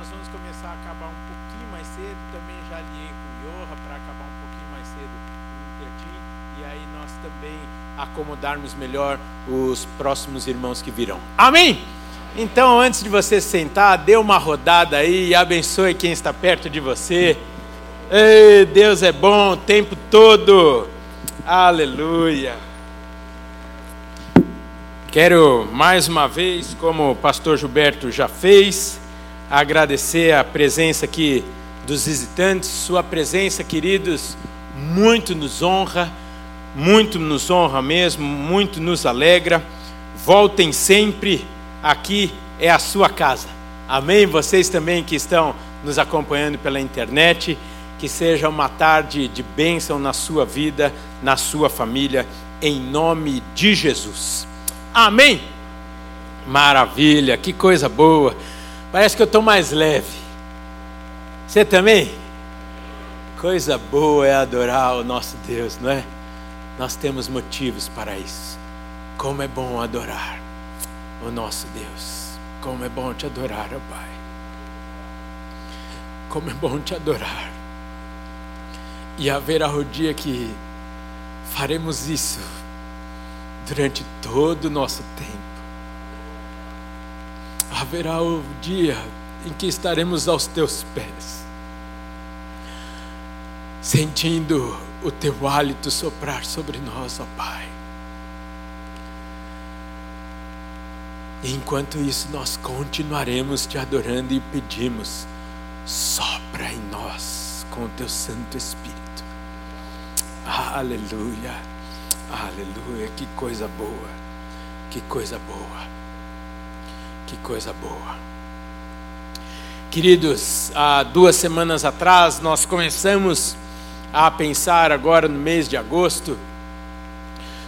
nós vamos começar a acabar um pouquinho mais cedo. Também já aliei com o Yoha para acabar um pouquinho mais cedo pertinho. E aí nós também acomodarmos melhor os próximos irmãos que virão. Amém? Então, antes de você sentar, dê uma rodada aí e abençoe quem está perto de você. Ei, Deus é bom o tempo todo. Aleluia. Quero mais uma vez, como o pastor Gilberto já fez, agradecer a presença aqui dos visitantes. Sua presença, queridos, muito nos honra, muito nos honra mesmo, muito nos alegra. Voltem sempre, aqui é a sua casa. Amém? Vocês também que estão nos acompanhando pela internet, que seja uma tarde de bênção na sua vida, na sua família, em nome de Jesus. Amém? Maravilha, que coisa boa. Parece que eu estou mais leve. Você também? Coisa boa é adorar o nosso Deus, não é? Nós temos motivos para isso. Como é bom adorar o nosso Deus. Como é bom te adorar, ó Pai. Como é bom te adorar. E haverá o dia que faremos isso durante todo o nosso tempo haverá o dia em que estaremos aos teus pés, sentindo o teu hálito soprar sobre nós, ó Pai. E enquanto isso, nós continuaremos te adorando e pedimos: sopra em nós com o teu Santo Espírito. Aleluia, aleluia, que coisa boa, que coisa boa. Que coisa boa. Queridos, há duas semanas atrás nós começamos a pensar, agora no mês de agosto,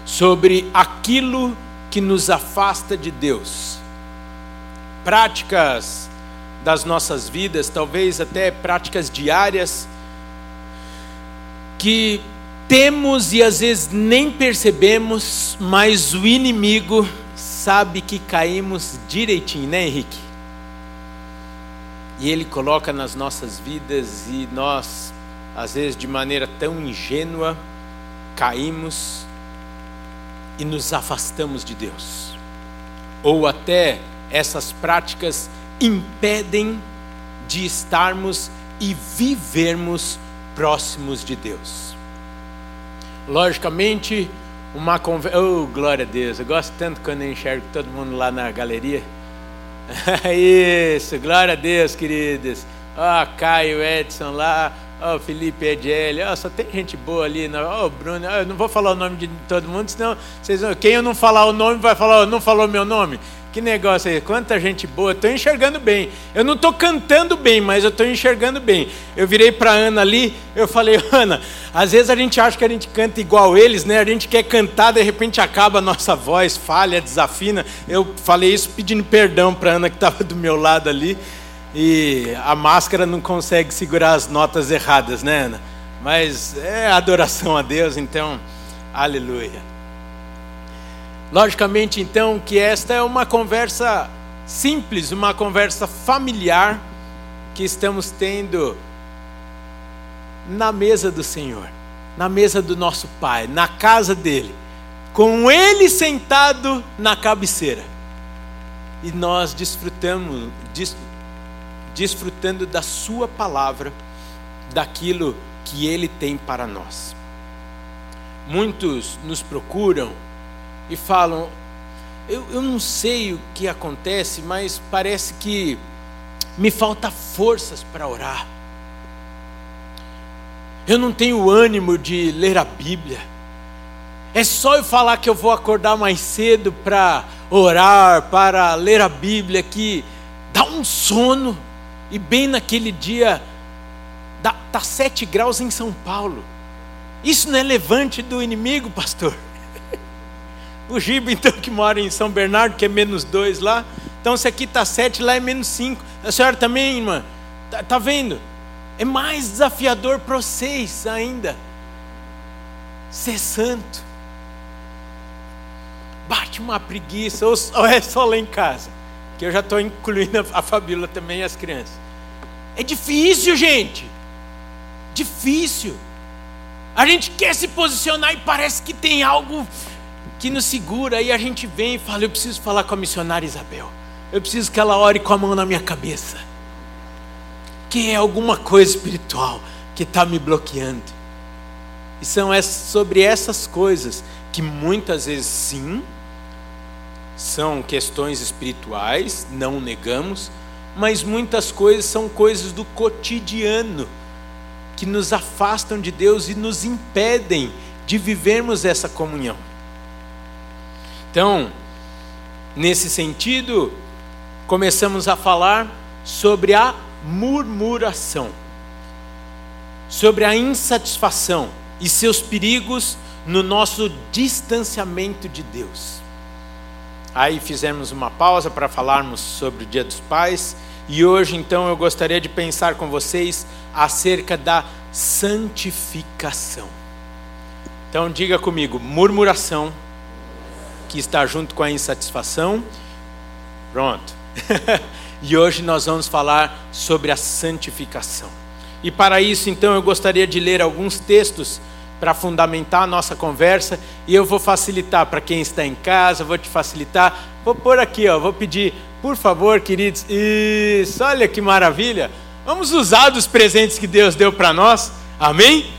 sobre aquilo que nos afasta de Deus. Práticas das nossas vidas, talvez até práticas diárias, que temos e às vezes nem percebemos, mas o inimigo sabe que caímos direitinho, né, Henrique? E Ele coloca nas nossas vidas e nós, às vezes de maneira tão ingênua, caímos e nos afastamos de Deus. Ou até essas práticas impedem de estarmos e vivermos próximos de Deus. Logicamente, uma conversa. Oh, glória a Deus! Eu gosto tanto quando eu enxergo todo mundo lá na galeria. Isso, glória a Deus, queridos. Ó, oh, Caio, Edson lá. Ó, oh, Felipe Edgelli. Ó, oh, só tem gente boa ali. Ó, oh, Bruno. eu não vou falar o nome de todo mundo, senão vocês, quem eu não falar o nome vai falar, não falou meu nome. Que negócio aí, quanta gente boa, estou enxergando bem. Eu não estou cantando bem, mas eu estou enxergando bem. Eu virei para Ana ali, eu falei, Ana, às vezes a gente acha que a gente canta igual eles, né? A gente quer cantar, de repente acaba a nossa voz, falha, desafina. Eu falei isso pedindo perdão para Ana que estava do meu lado ali. E a máscara não consegue segurar as notas erradas, né, Ana? Mas é adoração a Deus, então, aleluia. Logicamente, então, que esta é uma conversa simples, uma conversa familiar que estamos tendo na mesa do Senhor, na mesa do nosso Pai, na casa dele, com ele sentado na cabeceira. E nós desfrutamos, des, desfrutando da Sua palavra, daquilo que Ele tem para nós. Muitos nos procuram e falam: eu, eu não sei o que acontece, mas parece que me falta forças para orar. Eu não tenho ânimo de ler a Bíblia. É só eu falar que eu vou acordar mais cedo para orar, para ler a Bíblia, que dá um sono. E bem naquele dia, dá, tá sete graus em São Paulo. Isso não é levante do inimigo, pastor. O Giba, então, que mora em São Bernardo, que é menos dois lá. Então, se aqui está sete, lá é menos cinco. A senhora também, irmã, está tá vendo? É mais desafiador para vocês ainda. Ser santo. Bate uma preguiça, ou, ou é só lá em casa. Que eu já estou incluindo a Fabíola também e as crianças. É difícil, gente. Difícil. A gente quer se posicionar e parece que tem algo que nos segura. Aí a gente vem e fala: Eu preciso falar com a missionária Isabel. Eu preciso que ela ore com a mão na minha cabeça. Que é alguma coisa espiritual que está me bloqueando. E são sobre essas coisas que muitas vezes, sim, são questões espirituais, não negamos, mas muitas coisas são coisas do cotidiano que nos afastam de Deus e nos impedem de vivermos essa comunhão. Então, nesse sentido, começamos a falar sobre a murmuração, sobre a insatisfação e seus perigos no nosso distanciamento de Deus. Aí fizemos uma pausa para falarmos sobre o Dia dos Pais e hoje então eu gostaria de pensar com vocês acerca da santificação. Então diga comigo, murmuração que está junto com a insatisfação. Pronto. e hoje nós vamos falar sobre a santificação. E para isso, então, eu gostaria de ler alguns textos para fundamentar a nossa conversa e eu vou facilitar para quem está em casa, vou te facilitar. Vou pôr aqui, ó, vou pedir, por favor, queridos. Isso, olha que maravilha. Vamos usar dos presentes que Deus deu para nós. Amém?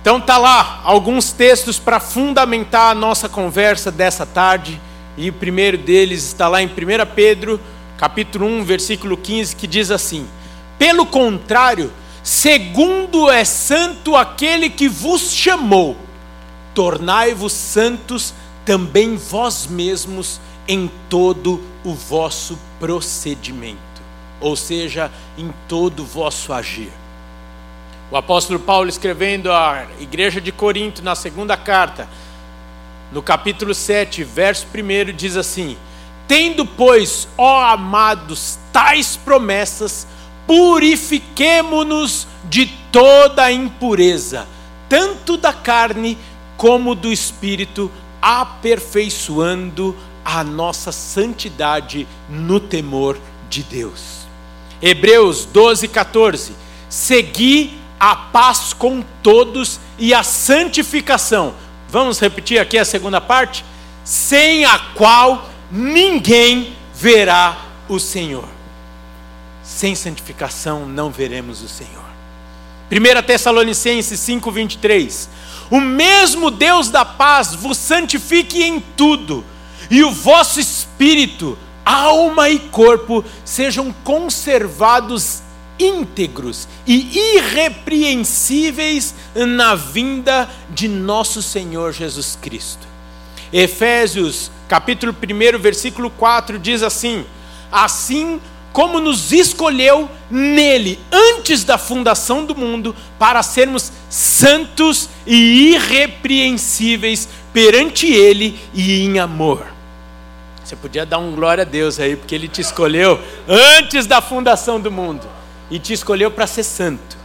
Então tá lá alguns textos para fundamentar a nossa conversa dessa tarde. E o primeiro deles está lá em 1 Pedro, capítulo 1, versículo 15, que diz assim: Pelo contrário, segundo é santo aquele que vos chamou, tornai-vos santos também vós mesmos em todo o vosso procedimento, ou seja, em todo o vosso agir. O apóstolo Paulo escrevendo à igreja de Corinto na segunda carta, no capítulo 7, verso 1, diz assim: Tendo, pois, ó amados, tais promessas, purifiquemo-nos de toda a impureza, tanto da carne como do espírito, aperfeiçoando a nossa santidade no temor de Deus. Hebreus 12, 14. Segui a paz com todos e a santificação. Vamos repetir aqui a segunda parte? Sem a qual ninguém verá o Senhor. Sem santificação não veremos o Senhor. 1 Tessalonicenses 5:23. O mesmo Deus da paz vos santifique em tudo, e o vosso espírito, alma e corpo sejam conservados íntegros e irrepreensíveis na vinda de nosso Senhor Jesus Cristo. Efésios, capítulo 1, versículo 4 diz assim: Assim como nos escolheu nele antes da fundação do mundo para sermos santos e irrepreensíveis perante ele e em amor. Você podia dar um glória a Deus aí, porque ele te escolheu antes da fundação do mundo e te escolheu para ser santo.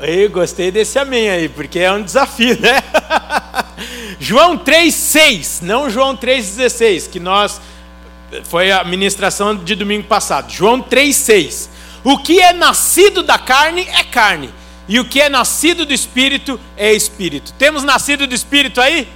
Eu gostei desse amém aí, porque é um desafio, né? João 3,6, não João 3,16, que nós foi a ministração de domingo passado. João 3,6. O que é nascido da carne é carne, e o que é nascido do espírito é espírito. Temos nascido do espírito aí?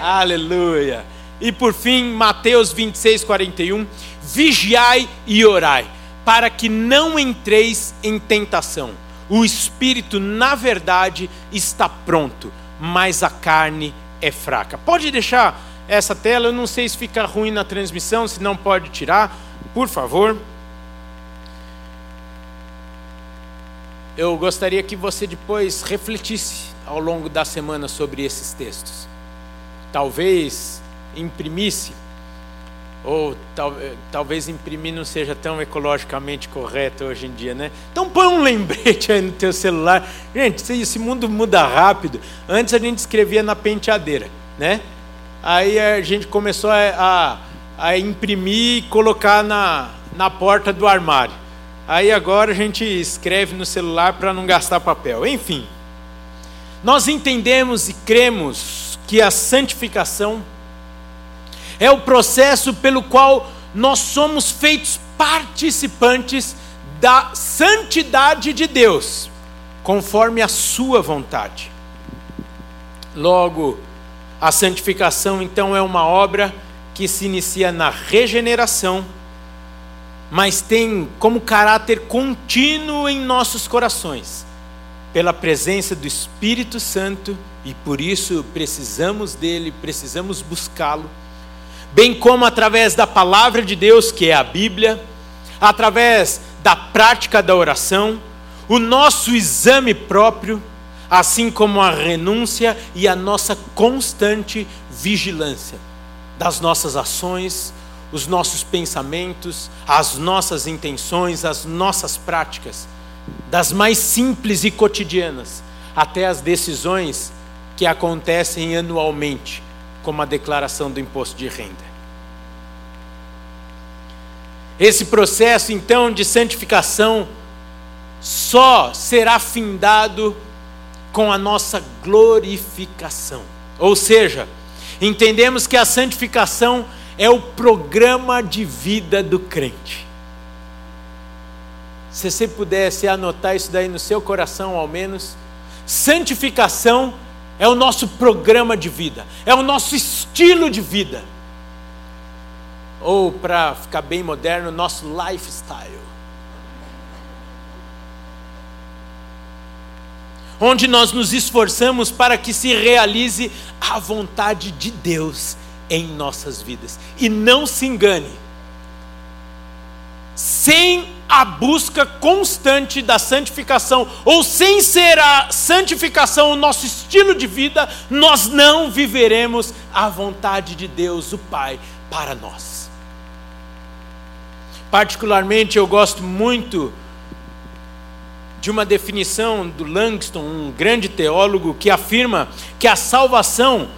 Aleluia. E por fim, Mateus 26, 41. Vigiai e orai, para que não entreis em tentação. O espírito, na verdade, está pronto, mas a carne é fraca. Pode deixar essa tela. Eu não sei se fica ruim na transmissão, se não pode tirar, por favor. Eu gostaria que você depois refletisse ao longo da semana sobre esses textos. Talvez imprimisse, ou tal, talvez imprimir não seja tão ecologicamente correto hoje em dia, né? Então põe um lembrete aí no teu celular. Gente, esse mundo muda rápido. Antes a gente escrevia na penteadeira, né? Aí a gente começou a, a, a imprimir e colocar na, na porta do armário. Aí agora a gente escreve no celular para não gastar papel. Enfim, nós entendemos e cremos que a santificação é o processo pelo qual nós somos feitos participantes da santidade de Deus, conforme a sua vontade. Logo, a santificação então é uma obra que se inicia na regeneração, mas tem como caráter contínuo em nossos corações, pela presença do Espírito Santo, e por isso precisamos dele, precisamos buscá-lo, bem como através da palavra de Deus, que é a Bíblia, através da prática da oração, o nosso exame próprio, assim como a renúncia e a nossa constante vigilância das nossas ações, os nossos pensamentos, as nossas intenções, as nossas práticas, das mais simples e cotidianas até as decisões que acontecem anualmente, como a declaração do imposto de renda. Esse processo, então, de santificação só será findado com a nossa glorificação. Ou seja, entendemos que a santificação é o programa de vida do crente. Se você pudesse anotar isso daí no seu coração, ao menos, santificação é o nosso programa de vida, é o nosso estilo de vida. Ou, para ficar bem moderno, nosso lifestyle. Onde nós nos esforçamos para que se realize a vontade de Deus em nossas vidas. E não se engane, sem a busca constante da santificação, ou sem ser a santificação o nosso estilo de vida, nós não viveremos a vontade de Deus, o Pai, para nós. Particularmente, eu gosto muito de uma definição do Langston, um grande teólogo, que afirma que a salvação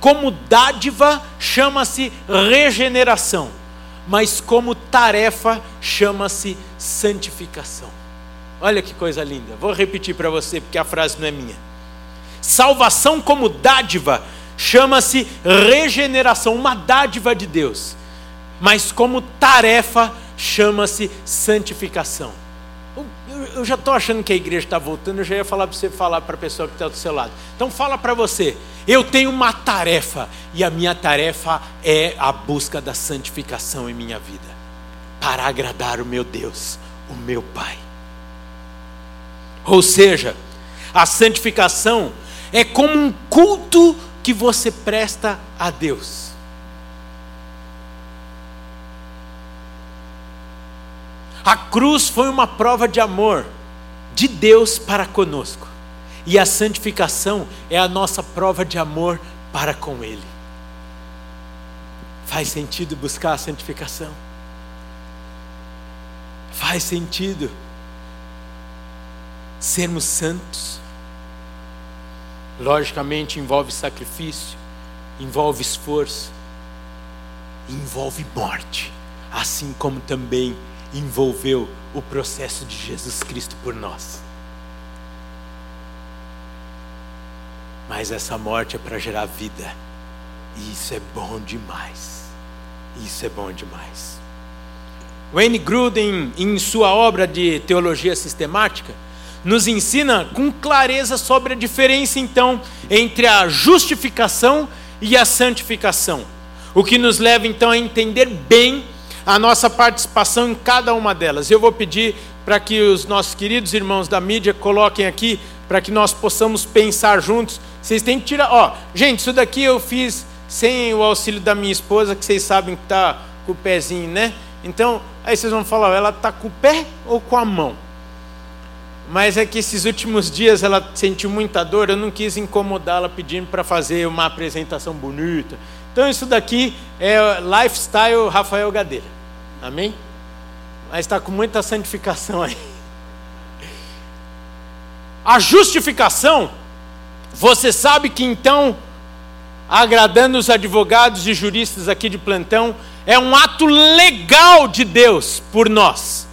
como dádiva chama-se regeneração, mas como tarefa chama-se santificação. Olha que coisa linda. Vou repetir para você porque a frase não é minha. Salvação como dádiva chama-se regeneração, uma dádiva de Deus. Mas como tarefa chama-se santificação eu já estou achando que a igreja está voltando, eu já ia falar para você falar para a pessoa que está do seu lado. Então fala para você, eu tenho uma tarefa, e a minha tarefa é a busca da santificação em minha vida, para agradar o meu Deus, o meu Pai. Ou seja, a santificação é como um culto que você presta a Deus. A cruz foi uma prova de amor de Deus para conosco. E a santificação é a nossa prova de amor para com Ele. Faz sentido buscar a santificação? Faz sentido sermos santos? Logicamente envolve sacrifício, envolve esforço, envolve morte, assim como também envolveu o processo de Jesus Cristo por nós. Mas essa morte é para gerar vida. E isso é bom demais. Isso é bom demais. Wayne Gruden, em sua obra de teologia sistemática, nos ensina com clareza sobre a diferença então entre a justificação e a santificação. O que nos leva então a entender bem a nossa participação em cada uma delas. Eu vou pedir para que os nossos queridos irmãos da mídia coloquem aqui, para que nós possamos pensar juntos. Vocês têm que tirar. Ó, gente, isso daqui eu fiz sem o auxílio da minha esposa, que vocês sabem que está com o pezinho, né? Então, aí vocês vão falar, ela está com o pé ou com a mão? Mas é que esses últimos dias ela sentiu muita dor, eu não quis incomodá-la pedindo para fazer uma apresentação bonita. Então isso daqui é lifestyle Rafael Gadeira. Amém? Mas está com muita santificação aí. A justificação, você sabe que então, agradando os advogados e juristas aqui de plantão, é um ato legal de Deus por nós.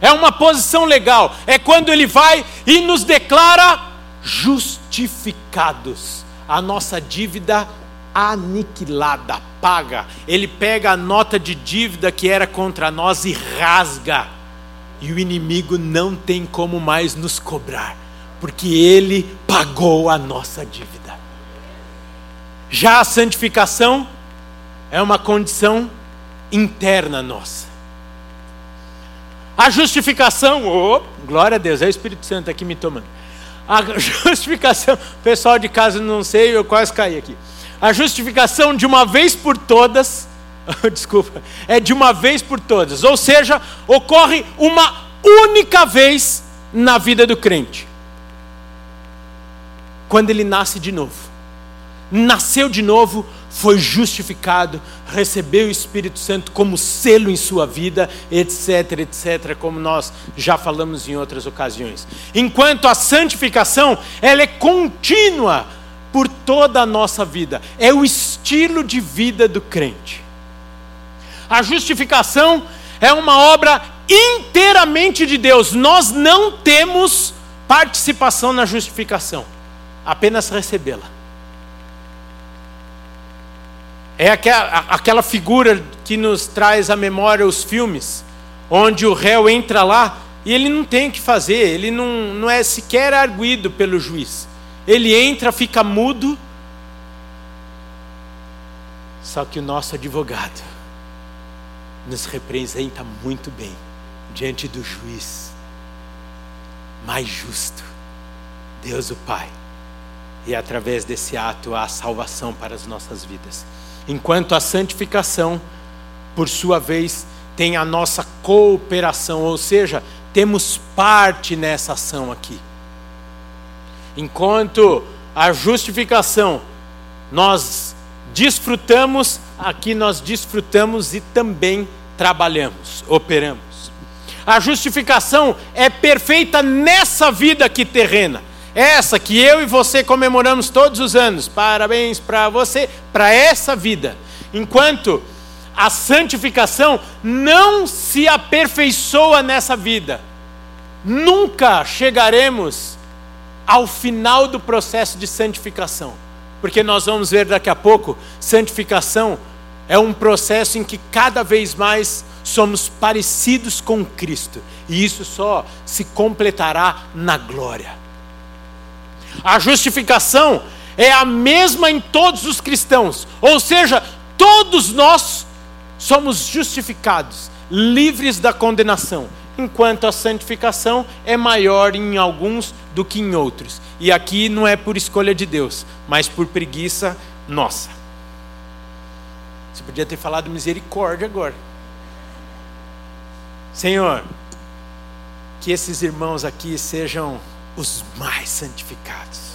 É uma posição legal. É quando Ele vai e nos declara justificados. A nossa dívida aniquilada, paga. Ele pega a nota de dívida que era contra nós e rasga. e o inimigo não tem como mais nos cobrar, porque ele pagou a nossa dívida. Já a santificação é uma condição interna nossa. A justificação, oh, glória a Deus, é o Espírito Santo aqui me tomando. A justificação, pessoal de casa não sei, eu quase caí aqui. A justificação de uma vez por todas, desculpa, é de uma vez por todas, ou seja, ocorre uma única vez na vida do crente. Quando ele nasce de novo. Nasceu de novo, foi justificado, recebeu o Espírito Santo como selo em sua vida, etc, etc, como nós já falamos em outras ocasiões. Enquanto a santificação, ela é contínua por toda a nossa vida, é o estilo de vida do crente. A justificação é uma obra inteiramente de Deus, nós não temos participação na justificação, apenas recebê-la. É aquela, figura que nos traz à memória os filmes, onde o réu entra lá e ele não tem o que fazer, ele não, não é sequer arguído pelo juiz. Ele entra, fica mudo. Só que o nosso advogado nos representa muito bem diante do juiz mais justo, Deus o Pai. E através desse ato há salvação para as nossas vidas enquanto a santificação, por sua vez, tem a nossa cooperação, ou seja, temos parte nessa ação aqui. Enquanto a justificação nós desfrutamos, aqui nós desfrutamos e também trabalhamos, operamos. A justificação é perfeita nessa vida aqui terrena essa que eu e você comemoramos todos os anos. Parabéns para você, para essa vida. Enquanto a santificação não se aperfeiçoa nessa vida, nunca chegaremos ao final do processo de santificação. Porque nós vamos ver daqui a pouco, santificação é um processo em que cada vez mais somos parecidos com Cristo, e isso só se completará na glória. A justificação é a mesma em todos os cristãos, ou seja, todos nós somos justificados, livres da condenação, enquanto a santificação é maior em alguns do que em outros. E aqui não é por escolha de Deus, mas por preguiça nossa. Você podia ter falado misericórdia agora. Senhor, que esses irmãos aqui sejam os mais santificados.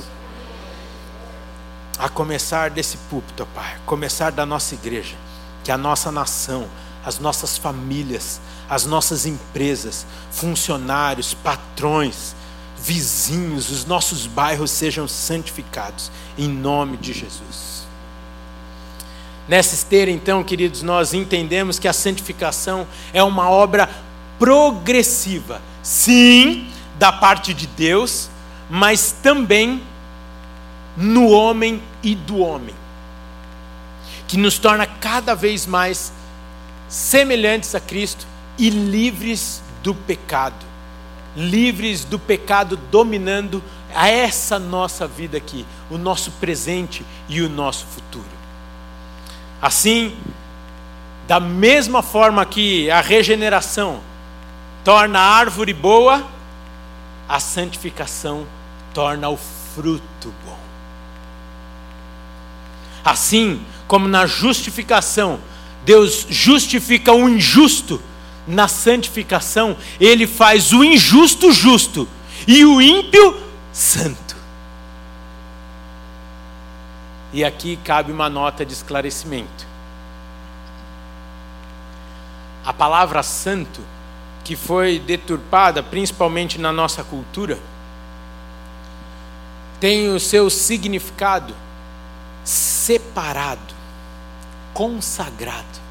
A começar desse púlpito, Pai, a começar da nossa igreja, que a nossa nação, as nossas famílias, as nossas empresas, funcionários, patrões, vizinhos, os nossos bairros sejam santificados, em nome de Jesus. Nessa esteira, então, queridos, nós entendemos que a santificação é uma obra progressiva. Sim, da parte de Deus, mas também no homem e do homem, que nos torna cada vez mais semelhantes a Cristo e livres do pecado, livres do pecado dominando a essa nossa vida aqui, o nosso presente e o nosso futuro. Assim, da mesma forma que a regeneração torna a árvore boa, a santificação torna o fruto bom. Assim como na justificação, Deus justifica o injusto, na santificação, Ele faz o injusto justo e o ímpio santo. E aqui cabe uma nota de esclarecimento. A palavra santo que foi deturpada, principalmente na nossa cultura, tem o seu significado separado, consagrado.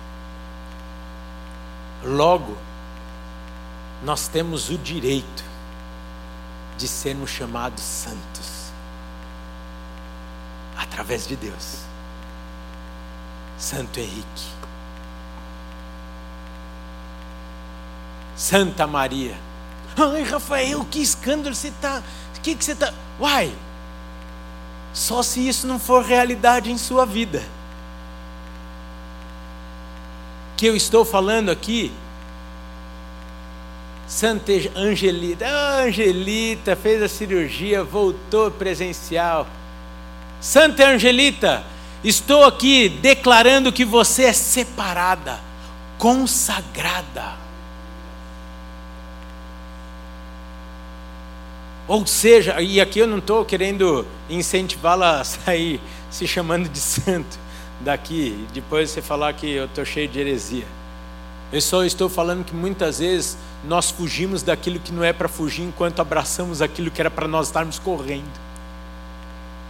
Logo, nós temos o direito de sermos chamados santos através de Deus. Santo Henrique. Santa Maria, Ai, Rafael, que escândalo você está. O que, que você está. Uai! Só se isso não for realidade em sua vida. Que eu estou falando aqui Santa Angelita, ah, Angelita fez a cirurgia, voltou presencial. Santa Angelita, estou aqui declarando que você é separada, consagrada. Ou seja, e aqui eu não estou querendo incentivá-la a sair se chamando de santo daqui, depois você falar que eu estou cheio de heresia. Eu só estou falando que muitas vezes nós fugimos daquilo que não é para fugir enquanto abraçamos aquilo que era para nós estarmos correndo.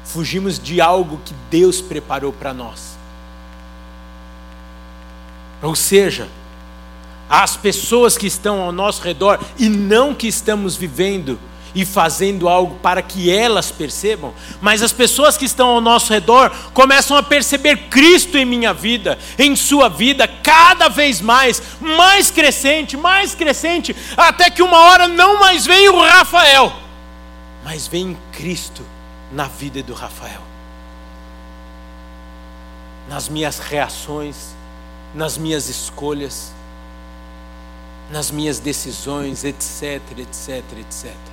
Fugimos de algo que Deus preparou para nós. Ou seja, as pessoas que estão ao nosso redor e não que estamos vivendo e fazendo algo para que elas percebam, mas as pessoas que estão ao nosso redor começam a perceber Cristo em minha vida, em sua vida, cada vez mais, mais crescente, mais crescente, até que uma hora não mais vem o Rafael, mas vem Cristo na vida do Rafael. Nas minhas reações, nas minhas escolhas, nas minhas decisões, etc, etc, etc.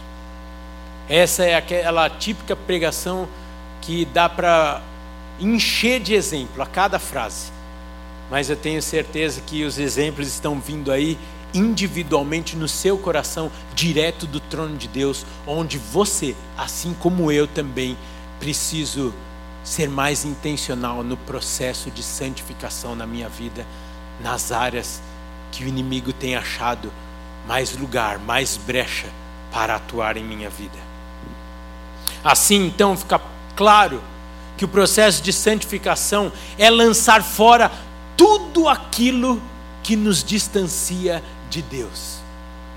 Essa é aquela típica pregação que dá para encher de exemplo a cada frase. Mas eu tenho certeza que os exemplos estão vindo aí individualmente no seu coração, direto do trono de Deus, onde você, assim como eu também, preciso ser mais intencional no processo de santificação na minha vida, nas áreas que o inimigo tem achado mais lugar, mais brecha para atuar em minha vida. Assim, então, fica claro que o processo de santificação é lançar fora tudo aquilo que nos distancia de Deus.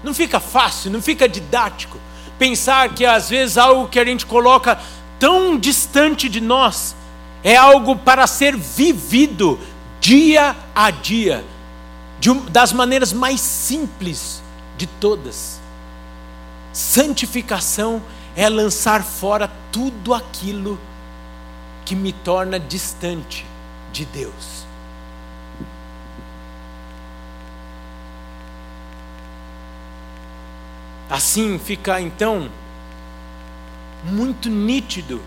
Não fica fácil, não fica didático pensar que às vezes algo que a gente coloca tão distante de nós é algo para ser vivido dia a dia, um, das maneiras mais simples de todas. Santificação é lançar fora tudo aquilo que me torna distante de Deus. Assim fica então muito nítido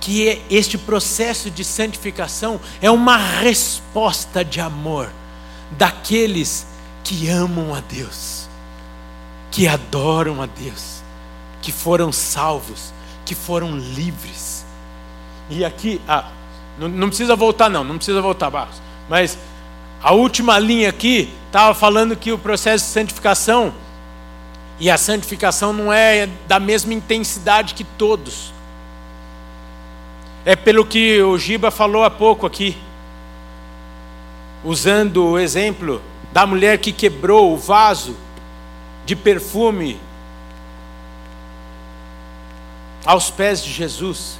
que este processo de santificação é uma resposta de amor daqueles que amam a Deus, que adoram a Deus que foram salvos, que foram livres. E aqui, ah, não, não precisa voltar, não, não precisa voltar, Barros. Mas a última linha aqui estava falando que o processo de santificação, e a santificação não é da mesma intensidade que todos. É pelo que o Giba falou há pouco aqui, usando o exemplo da mulher que quebrou o vaso de perfume aos pés de Jesus.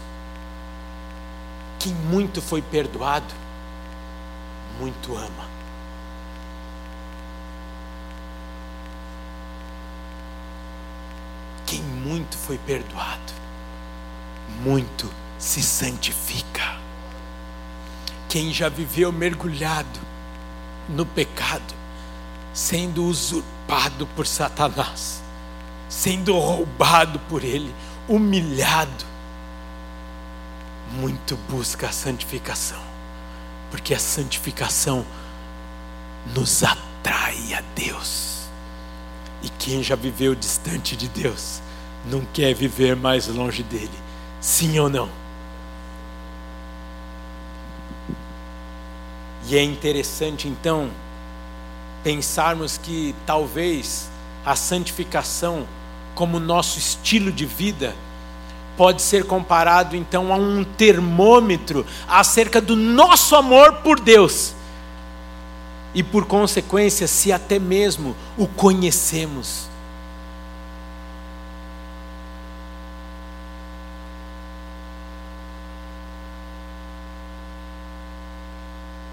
Quem muito foi perdoado, muito ama. Quem muito foi perdoado, muito se santifica. Quem já viveu mergulhado no pecado, sendo usurpado por Satanás, sendo roubado por ele, humilhado, muito busca a santificação, porque a santificação nos atrai a Deus. E quem já viveu distante de Deus, não quer viver mais longe dele, sim ou não? E é interessante então pensarmos que talvez a santificação como nosso estilo de vida, pode ser comparado então a um termômetro acerca do nosso amor por Deus. E por consequência, se até mesmo o conhecemos.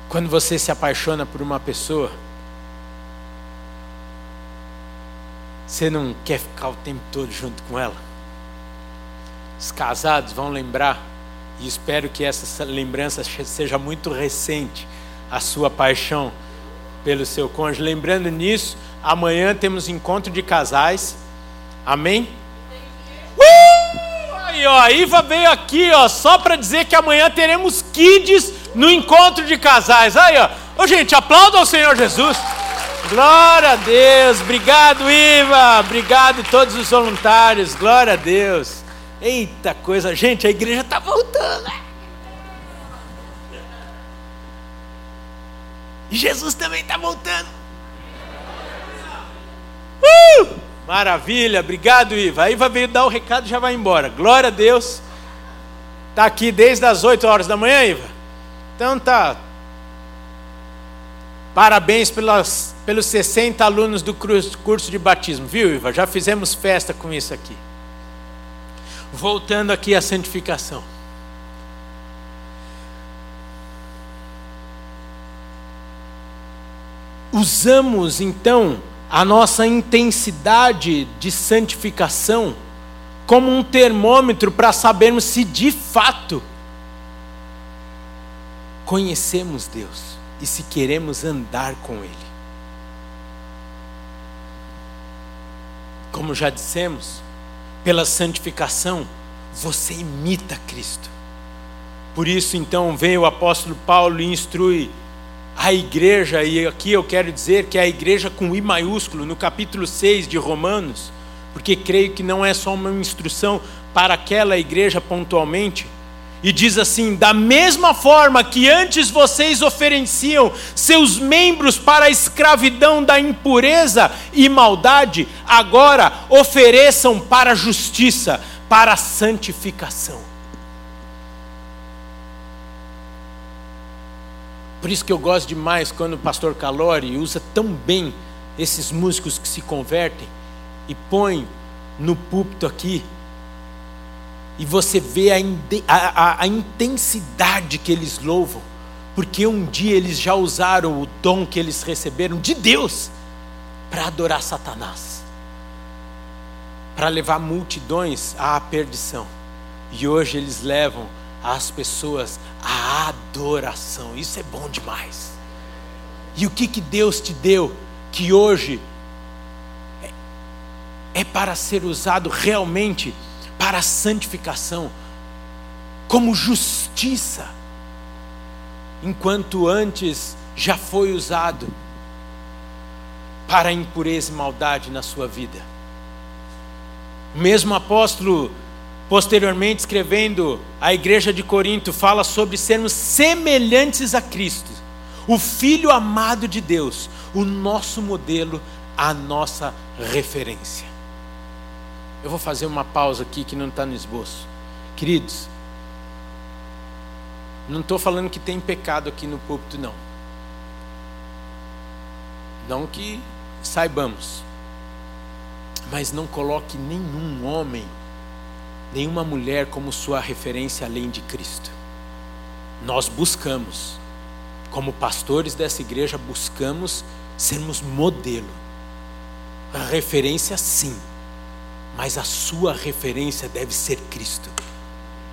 Quando você se apaixona por uma pessoa, Você não quer ficar o tempo todo junto com ela? Os casados vão lembrar, e espero que essa lembrança seja muito recente, a sua paixão pelo seu cônjuge. Lembrando nisso, amanhã temos encontro de casais. Amém? Uh! Aí, ó, a Iva veio aqui, ó, só para dizer que amanhã teremos kids no encontro de casais. Aí, ó. Ô, gente, aplauda ao Senhor Jesus. Glória a Deus. Obrigado, Iva. Obrigado todos os voluntários. Glória a Deus. Eita coisa, gente, a igreja está voltando. E Jesus também está voltando. Uh! Maravilha, obrigado, Iva. A Iva veio dar o recado e já vai embora. Glória a Deus. Está aqui desde as 8 horas da manhã, Iva? Então tá. Parabéns pelas, pelos 60 alunos do curso de batismo, viu, Iva? Já fizemos festa com isso aqui. Voltando aqui à santificação. Usamos então a nossa intensidade de santificação como um termômetro para sabermos se de fato conhecemos Deus e se queremos andar com Ele. Como já dissemos, pela santificação, você imita Cristo. Por isso, então, vem o apóstolo Paulo e instrui a igreja, e aqui eu quero dizer que é a igreja com I maiúsculo, no capítulo 6 de Romanos, porque creio que não é só uma instrução para aquela igreja pontualmente, e diz assim: da mesma forma que antes vocês ofereciam seus membros para a escravidão da impureza e maldade, agora ofereçam para a justiça, para a santificação. Por isso que eu gosto demais quando o pastor Calori usa tão bem esses músicos que se convertem e põe no púlpito aqui e você vê a, a, a, intensidade que eles louvam, porque um dia eles já usaram o dom que eles receberam de Deus para adorar Satanás, para levar multidões à perdição, e hoje eles levam as pessoas à adoração, isso é bom demais. E o que, que Deus te deu que hoje é, é para ser usado realmente? Para a santificação, como justiça, enquanto antes já foi usado para impureza e maldade na sua vida. O mesmo apóstolo, posteriormente escrevendo à igreja de Corinto, fala sobre sermos semelhantes a Cristo, o Filho amado de Deus, o nosso modelo, a nossa referência. Eu vou fazer uma pausa aqui que não está no esboço. Queridos, não estou falando que tem pecado aqui no púlpito, não. Não que saibamos. Mas não coloque nenhum homem, nenhuma mulher como sua referência além de Cristo. Nós buscamos, como pastores dessa igreja, buscamos sermos modelo. A referência, sim mas a sua referência deve ser Cristo.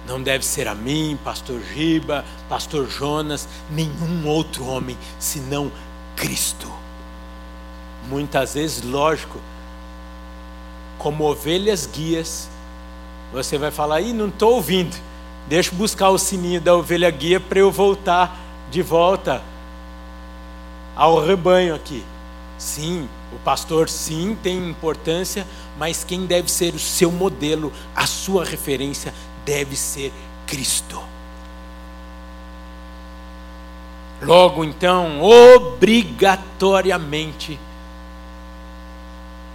Não deve ser a mim, pastor Giba, pastor Jonas, nenhum outro homem, senão Cristo. Muitas vezes, lógico, como ovelhas guias, você vai falar, ih, não estou ouvindo, deixa eu buscar o sininho da ovelha guia para eu voltar de volta ao rebanho aqui. Sim, o pastor sim tem importância, mas quem deve ser o seu modelo, a sua referência, deve ser Cristo. Logo então, obrigatoriamente,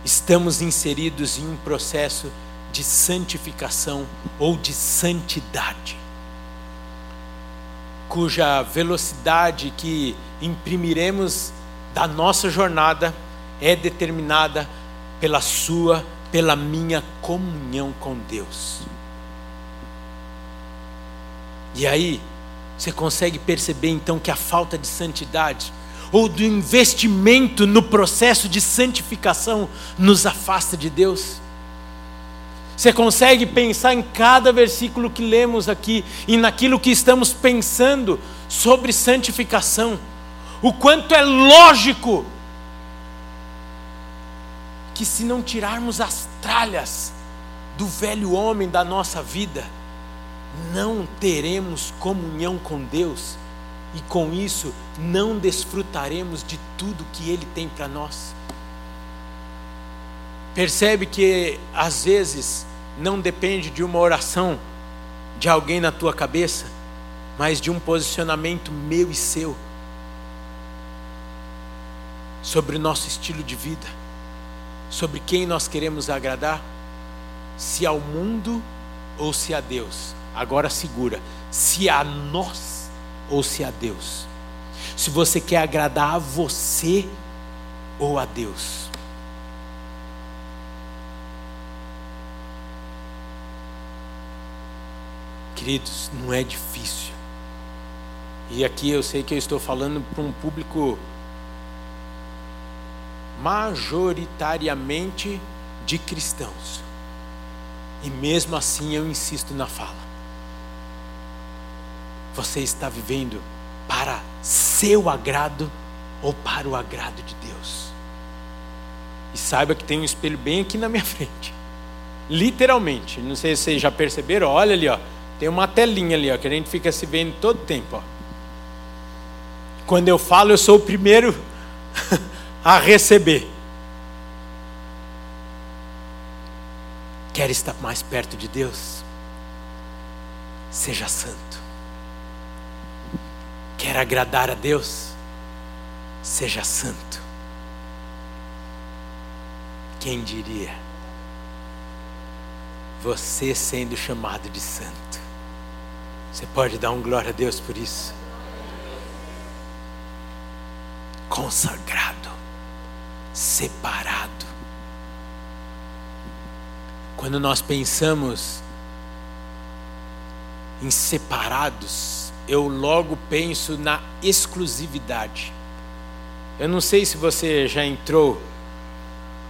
estamos inseridos em um processo de santificação ou de santidade, cuja velocidade que imprimiremos da nossa jornada é determinada pela sua, pela minha comunhão com Deus. E aí, você consegue perceber então que a falta de santidade, ou do investimento no processo de santificação nos afasta de Deus? Você consegue pensar em cada versículo que lemos aqui e naquilo que estamos pensando sobre santificação? O quanto é lógico que, se não tirarmos as tralhas do velho homem da nossa vida, não teremos comunhão com Deus e com isso não desfrutaremos de tudo que Ele tem para nós. Percebe que às vezes não depende de uma oração de alguém na tua cabeça, mas de um posicionamento meu e seu sobre o nosso estilo de vida, sobre quem nós queremos agradar, se ao mundo ou se a Deus. Agora segura, se a nós ou se a Deus. Se você quer agradar a você ou a Deus. Queridos, não é difícil. E aqui eu sei que eu estou falando para um público majoritariamente de cristãos. E mesmo assim eu insisto na fala. Você está vivendo para seu agrado ou para o agrado de Deus? E saiba que tem um espelho bem aqui na minha frente. Literalmente. Não sei se vocês já perceberam, olha ali, ó tem uma telinha ali, ó, que a gente fica se vendo todo tempo. Ó. Quando eu falo, eu sou o primeiro a receber. Quer estar mais perto de Deus? Seja santo. Quer agradar a Deus? Seja santo. Quem diria? Você sendo chamado de santo. Você pode dar um glória a Deus por isso? Consagrado, separado. Quando nós pensamos em separados, eu logo penso na exclusividade. Eu não sei se você já entrou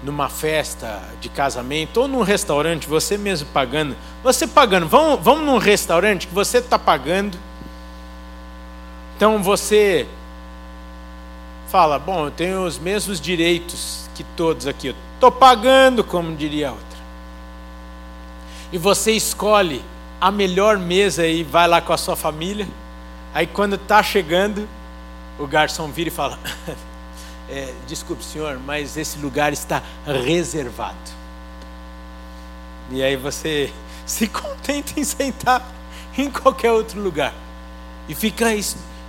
numa festa de casamento ou num restaurante, você mesmo pagando, você pagando, vamos, vamos num restaurante que você está pagando, então você fala, bom, eu tenho os mesmos direitos que todos aqui, eu estou pagando, como diria a outra. E você escolhe a melhor mesa e vai lá com a sua família, aí quando está chegando, o garçom vira e fala, é, desculpe senhor, mas esse lugar está reservado. E aí você se contenta em sentar em qualquer outro lugar. E fica,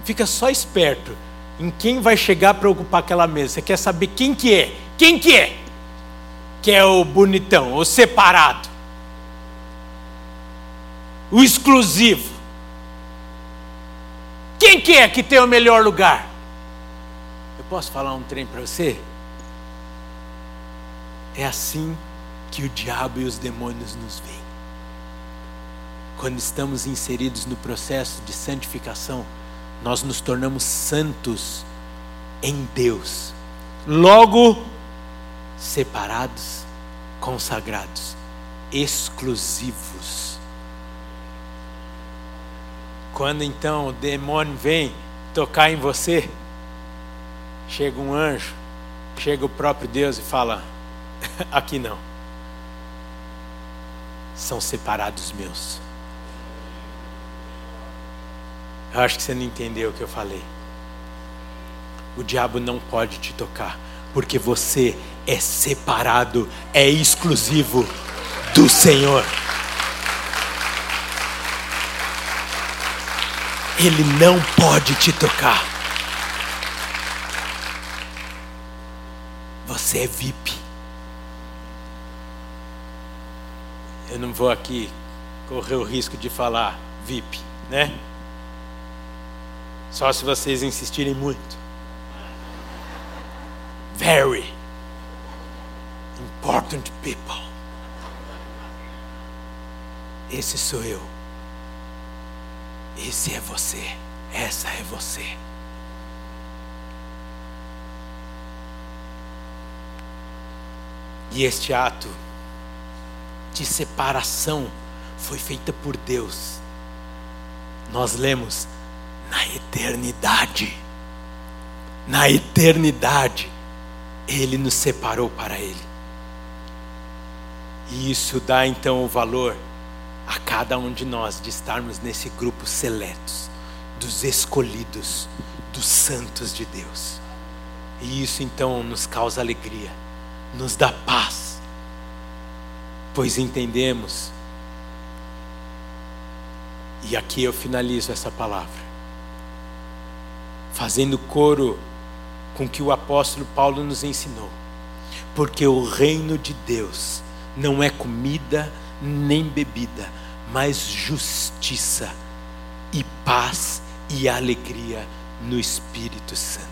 fica só esperto em quem vai chegar para ocupar aquela mesa. Você quer saber quem que é? Quem que é? Que é o bonitão, o separado. O exclusivo. Quem que é que tem o melhor lugar? Posso falar um trem para você? É assim que o diabo e os demônios nos veem. Quando estamos inseridos no processo de santificação, nós nos tornamos santos em Deus. Logo, separados, consagrados, exclusivos. Quando então o demônio vem tocar em você, chega um anjo, chega o próprio Deus e fala: aqui não, são separados meus. Eu acho que você não entendeu o que eu falei. O diabo não pode te tocar, porque você é separado, é exclusivo do Senhor. Ele não pode te tocar. Você é VIP. Eu não vou aqui correr o risco de falar VIP, né? Só se vocês insistirem muito. Very important people. Esse sou eu. Esse é você. Essa é você. E este ato de separação foi feita por Deus. Nós lemos na eternidade. Na eternidade, Ele nos separou para Ele. E isso dá então o valor a cada um de nós de estarmos nesse grupo seletos, dos escolhidos, dos santos de Deus. E isso então nos causa alegria, nos dá paz, pois entendemos. E aqui eu finalizo essa palavra, fazendo coro com o que o apóstolo Paulo nos ensinou, porque o reino de Deus não é comida nem bebida, mas justiça e paz e alegria no Espírito Santo.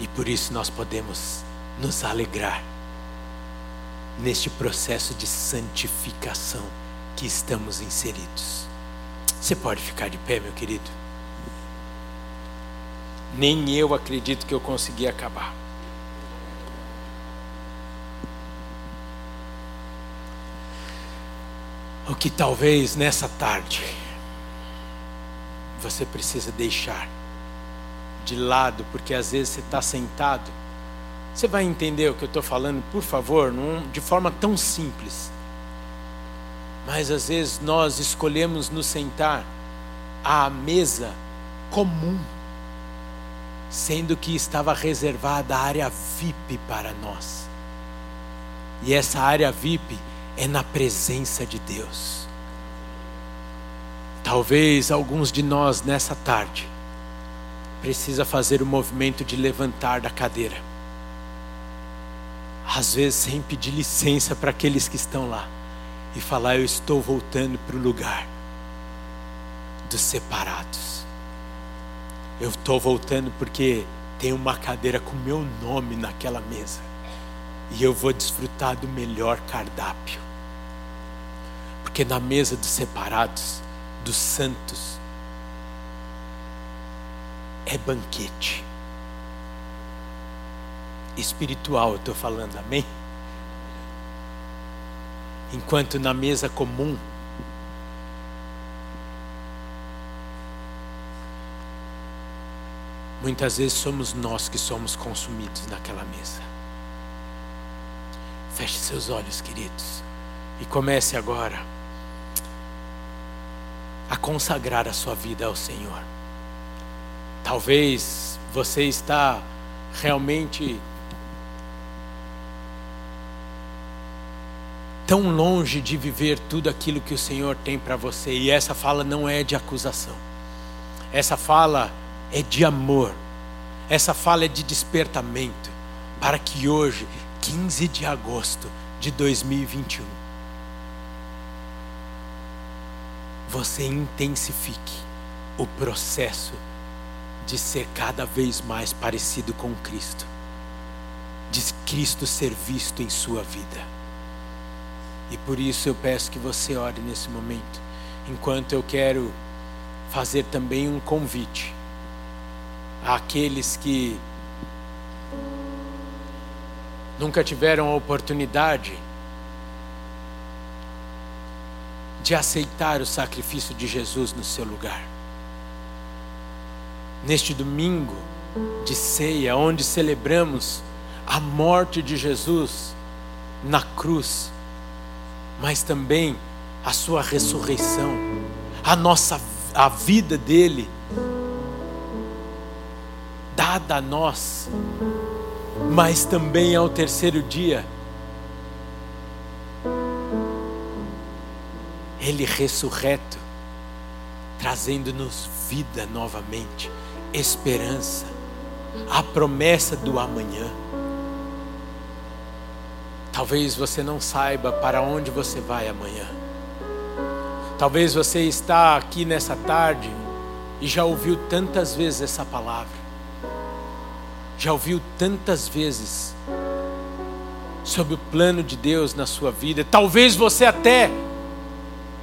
E por isso nós podemos nos alegrar neste processo de santificação que estamos inseridos. Você pode ficar de pé, meu querido? Nem eu acredito que eu consegui acabar. O que talvez nessa tarde você precisa deixar de lado, porque às vezes você está sentado. Você vai entender o que eu estou falando, por favor, não, de forma tão simples. Mas às vezes nós escolhemos nos sentar à mesa comum, sendo que estava reservada a área VIP para nós. E essa área VIP é na presença de Deus. Talvez alguns de nós nessa tarde precisa fazer o movimento de levantar da cadeira. Às vezes sem pedir licença para aqueles que estão lá e falar eu estou voltando para o lugar dos separados. Eu estou voltando porque tem uma cadeira com meu nome naquela mesa. E eu vou desfrutar do melhor cardápio. Porque na mesa dos separados, dos santos, é banquete. Espiritual, eu estou falando, amém? Enquanto na mesa comum, muitas vezes somos nós que somos consumidos naquela mesa. Feche seus olhos, queridos, e comece agora a consagrar a sua vida ao Senhor. Talvez você está realmente tão longe de viver tudo aquilo que o Senhor tem para você. E essa fala não é de acusação. Essa fala é de amor. Essa fala é de despertamento para que hoje, 15 de agosto de 2021, você intensifique o processo de ser cada vez mais parecido com Cristo, de Cristo ser visto em sua vida. E por isso eu peço que você ore nesse momento, enquanto eu quero fazer também um convite àqueles que nunca tiveram a oportunidade de aceitar o sacrifício de Jesus no seu lugar. Neste domingo de ceia, onde celebramos a morte de Jesus na cruz, mas também a sua ressurreição, a nossa a vida dele dada a nós, mas também ao terceiro dia Ele ressurreto, trazendo-nos vida novamente, esperança, a promessa do amanhã. Talvez você não saiba para onde você vai amanhã. Talvez você está aqui nessa tarde e já ouviu tantas vezes essa palavra. Já ouviu tantas vezes sobre o plano de Deus na sua vida. Talvez você até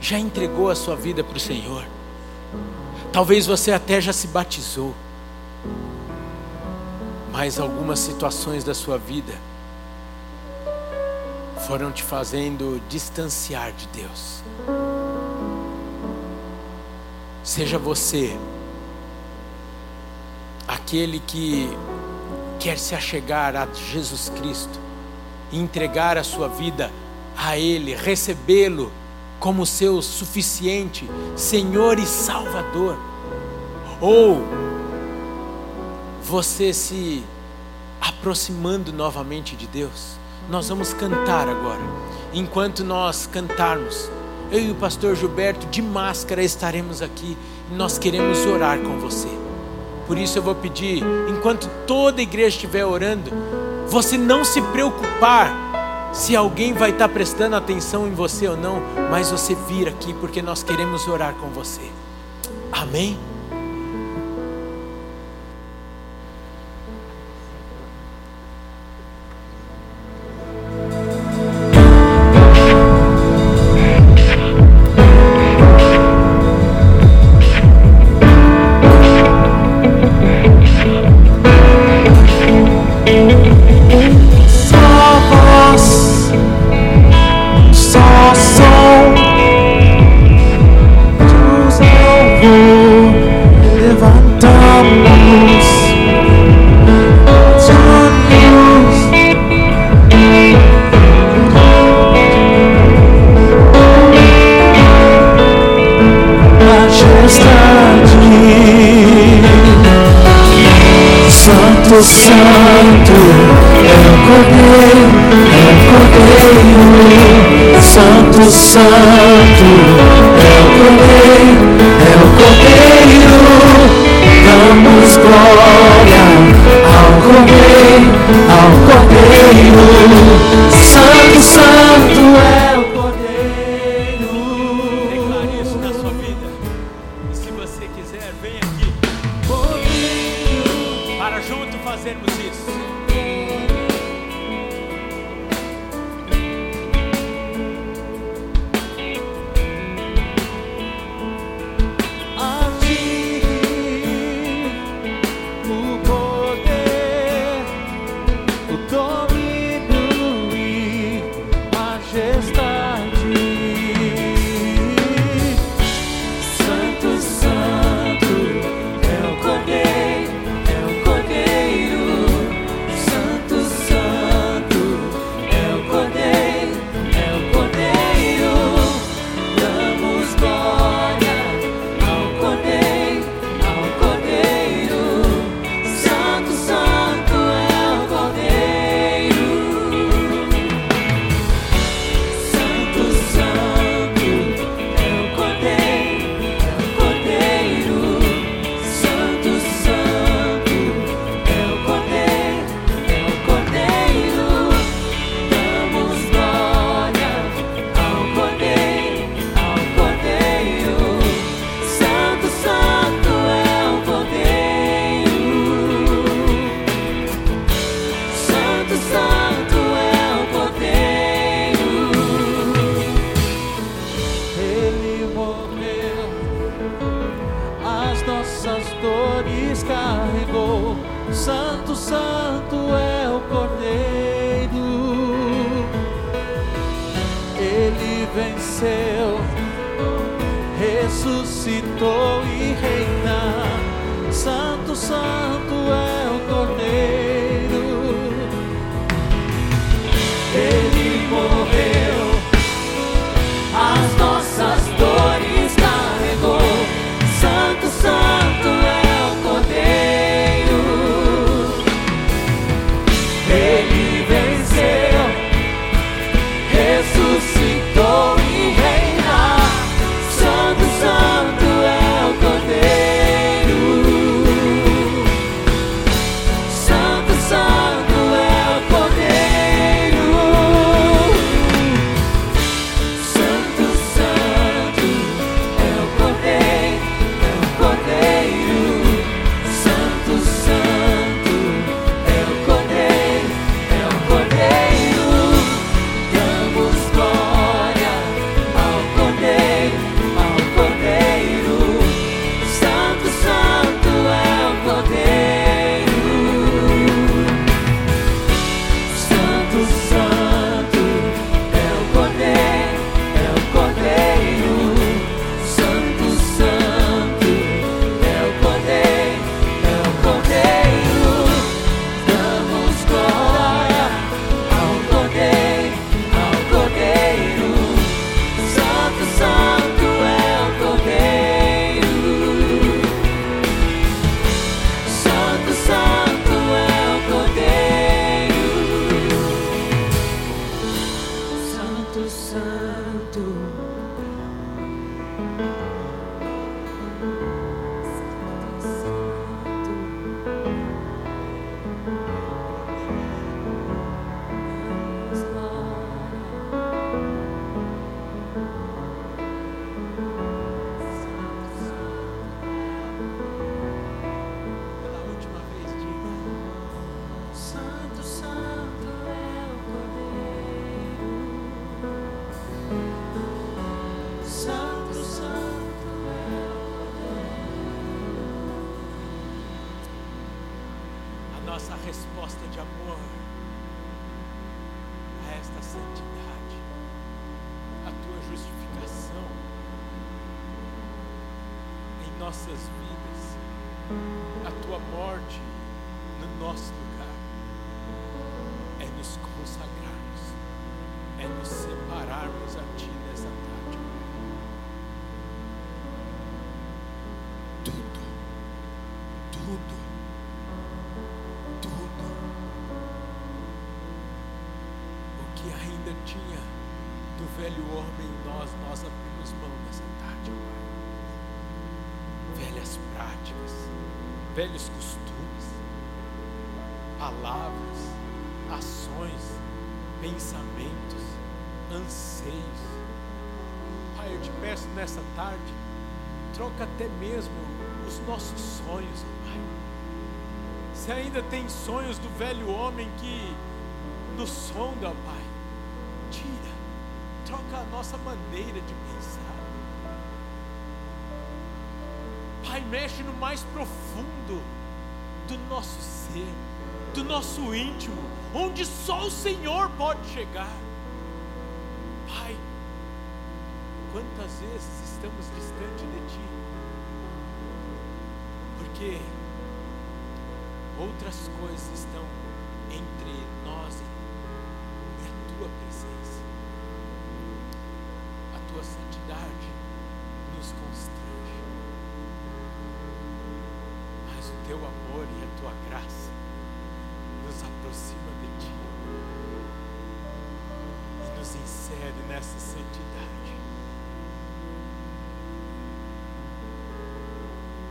já entregou a sua vida para o Senhor. Talvez você até já se batizou. mas algumas situações da sua vida foram te fazendo distanciar de Deus. Seja você aquele que quer se achegar a Jesus Cristo, entregar a sua vida a Ele, recebê-lo como seu suficiente Senhor e Salvador, ou você se aproximando novamente de Deus. Nós vamos cantar agora. Enquanto nós cantarmos, eu e o pastor Gilberto de máscara estaremos aqui e nós queremos orar com você. Por isso eu vou pedir, enquanto toda a igreja estiver orando, você não se preocupar se alguém vai estar prestando atenção em você ou não, mas você vir aqui porque nós queremos orar com você. Amém? sun. Tua morte no nosso lugar, é nos consagrarmos, é nos separarmos a Ti nessa tarde. Tudo, tudo, tudo o que ainda tinha do velho homem em nós, nós abrimos mão nessa tarde, Pai. Velhas práticas, velhos costumes, palavras, ações, pensamentos, anseios. Pai, eu te peço nessa tarde, troca até mesmo os nossos sonhos, Pai. Se ainda tem sonhos do velho homem que nos sonda, Pai, tira, troca a nossa maneira de pensar. Pai, mexe no mais profundo do nosso ser, do nosso íntimo, onde só o Senhor pode chegar. Pai, quantas vezes estamos distante de Ti, porque outras coisas estão entre nós e a Tua presença, a Tua santidade nos constrange, Teu amor e a Tua graça nos aproxima de Ti e nos insere nessa santidade.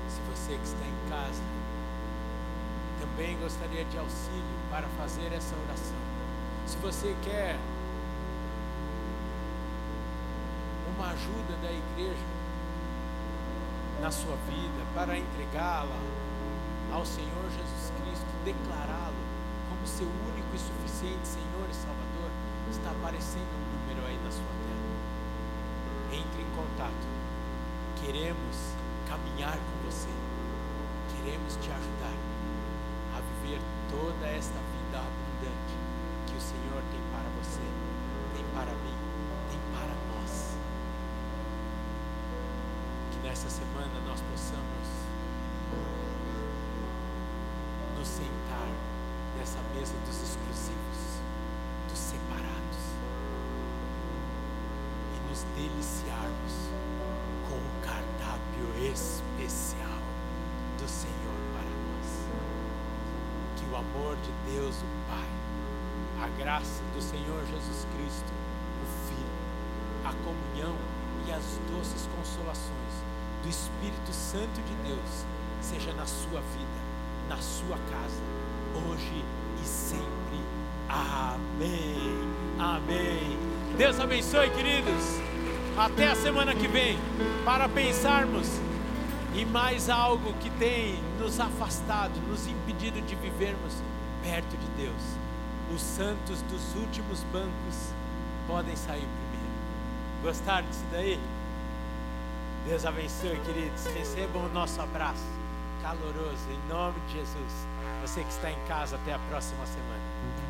Se você que está em casa também gostaria de auxílio para fazer essa oração, se você quer uma ajuda da igreja na sua vida para entregá-la ao Senhor Jesus Cristo, declará-lo como seu único e suficiente Senhor e Salvador, está aparecendo um número aí na sua tela. Entre em contato. Queremos caminhar com você. Queremos te ajudar a viver toda esta vida abundante que o Senhor tem para você, tem para mim, tem para nós. Que nessa semana nós possamos nos sentar nessa mesa dos exclusivos, dos separados, e nos deliciarmos com o cardápio especial do Senhor para nós. Que o amor de Deus, o Pai, a graça do Senhor Jesus Cristo, o Filho, a comunhão e as doces consolações do Espírito Santo de Deus seja na sua vida, na sua casa, hoje e sempre. Amém. Amém. Deus abençoe, queridos. Até a semana que vem para pensarmos em mais algo que tem nos afastado, nos impedido de vivermos perto de Deus. Os santos dos últimos bancos podem sair primeiro. Gostaram disso daí? Deus abençoe, queridos. Recebam o nosso abraço caloroso em nome de Jesus. Você que está em casa, até a próxima semana.